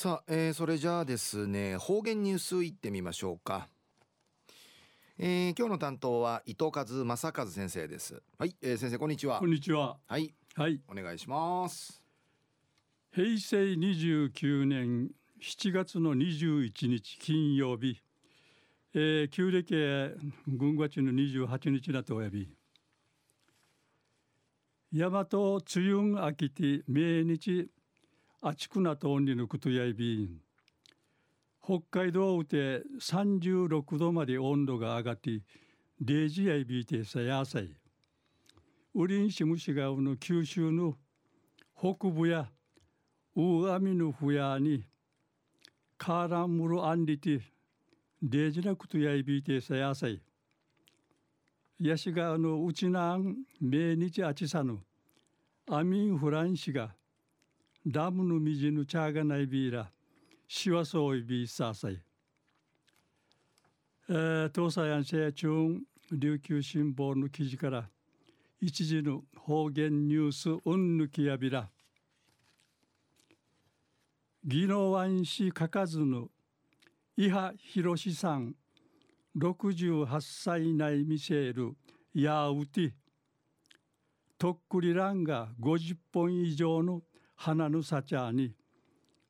さあ、えー、それじゃあですね方言ニュースいってみましょうか、えー、今日の担当は伊藤和正和先生です。はい、えー、先生こんにちは。こんにちは。はい。はい。お願いします。平成29年7月の21日金曜日、えー、旧暦軍月の28日だとおやび。大和つゆんあきて命日あちくなとおんりのことやいびん。北海道うて36度まで温度が上がって0時やいびいてさやさい。ウリンシムシガウの九州の北部やウーアミのふやにカーランムルアンリティ0時なことやいびいてさやさい。ヤシガウのうちなん命日あちさぬアミンフランシがダムの水の茶がないビーラ。シワソイビーサーサイ。東西安政中。琉球新報の記事から。一時の方言ニュースうんぬきやびら。宜野湾市かかずぬ伊波博さん。68歳内見せる。やうて。とっくりらんが50本以上の。花のさちゃに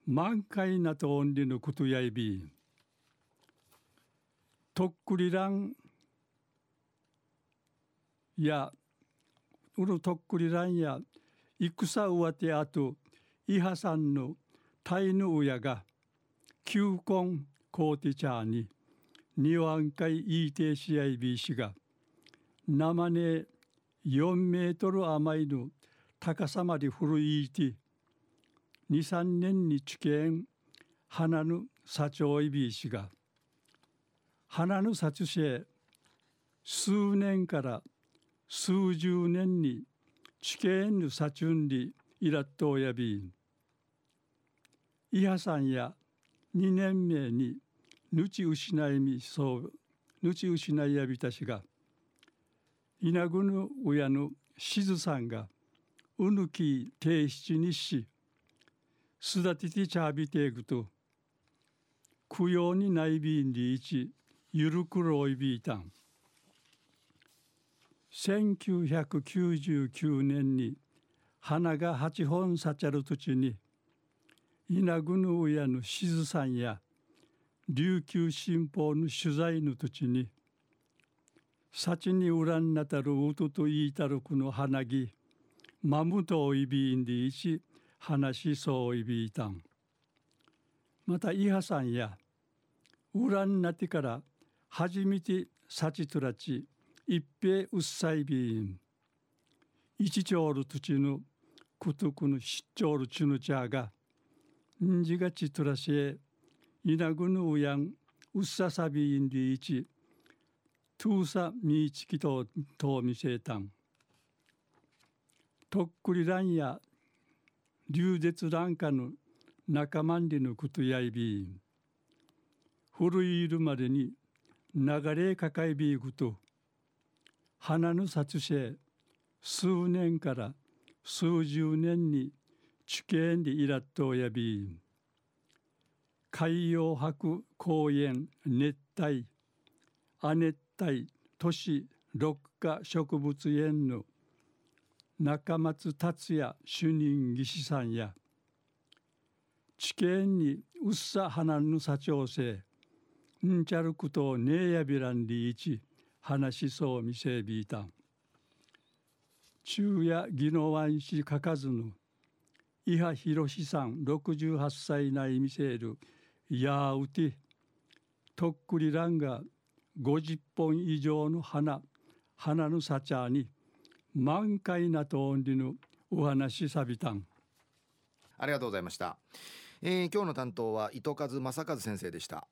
満開なとおんりのことやいびとっくりらんやうるとっくりらんや戦うわてあといはさんのタイの親が球根コーティチャーに二万回いいてしあいびしが生ね4メートル余りの高さまで古いて23年に知見花の社長いびいしが花の殺生数年から数十年に知見の殺んりいらっとおやびん。いはさんや2年目にぬち失いみそうぬち失いやびたしが稲ぐぬ親のしずさんがうぬき提出にしすだててちゃびていくと供養にないびんりいちゆるくろいびいたん。1999年に花が八本さちゃる土地に稲ぐぬ親のしずさんや琉球新報の取材の土地に幸に恨んなたるうとと言いたるくの花木まむとおいびんでいち話しそういびいたん。またイハさんやウランなってから初めて幸とらち一平うっさいびん。一丁る土地のくとくのしっちょるちぬちゃがんじがちとらしえいなぐぬうやんうっささびんでいちトゥーサミーチキととみせたん。とっくりらんや流絶欄下の仲間にのことやいび古いいるまでに流れかかいびいくと花の殺生数年から数十年に地形にいらっとやび海洋博公園熱帯亜熱帯都市六花植物園の中松達也主任技師さんや地形にうっさ花の社長生んちゃることねえやびらんりいち話しそうみせびいたん。昼夜宜野湾市かかずぬ伊波博さん68歳内見せるやうてとっくりらんが50本以上の花花のさちゃに満開なとおんりぬお話さびたん。ありがとうございました、えー、今日の担当は糸数正和先生でした。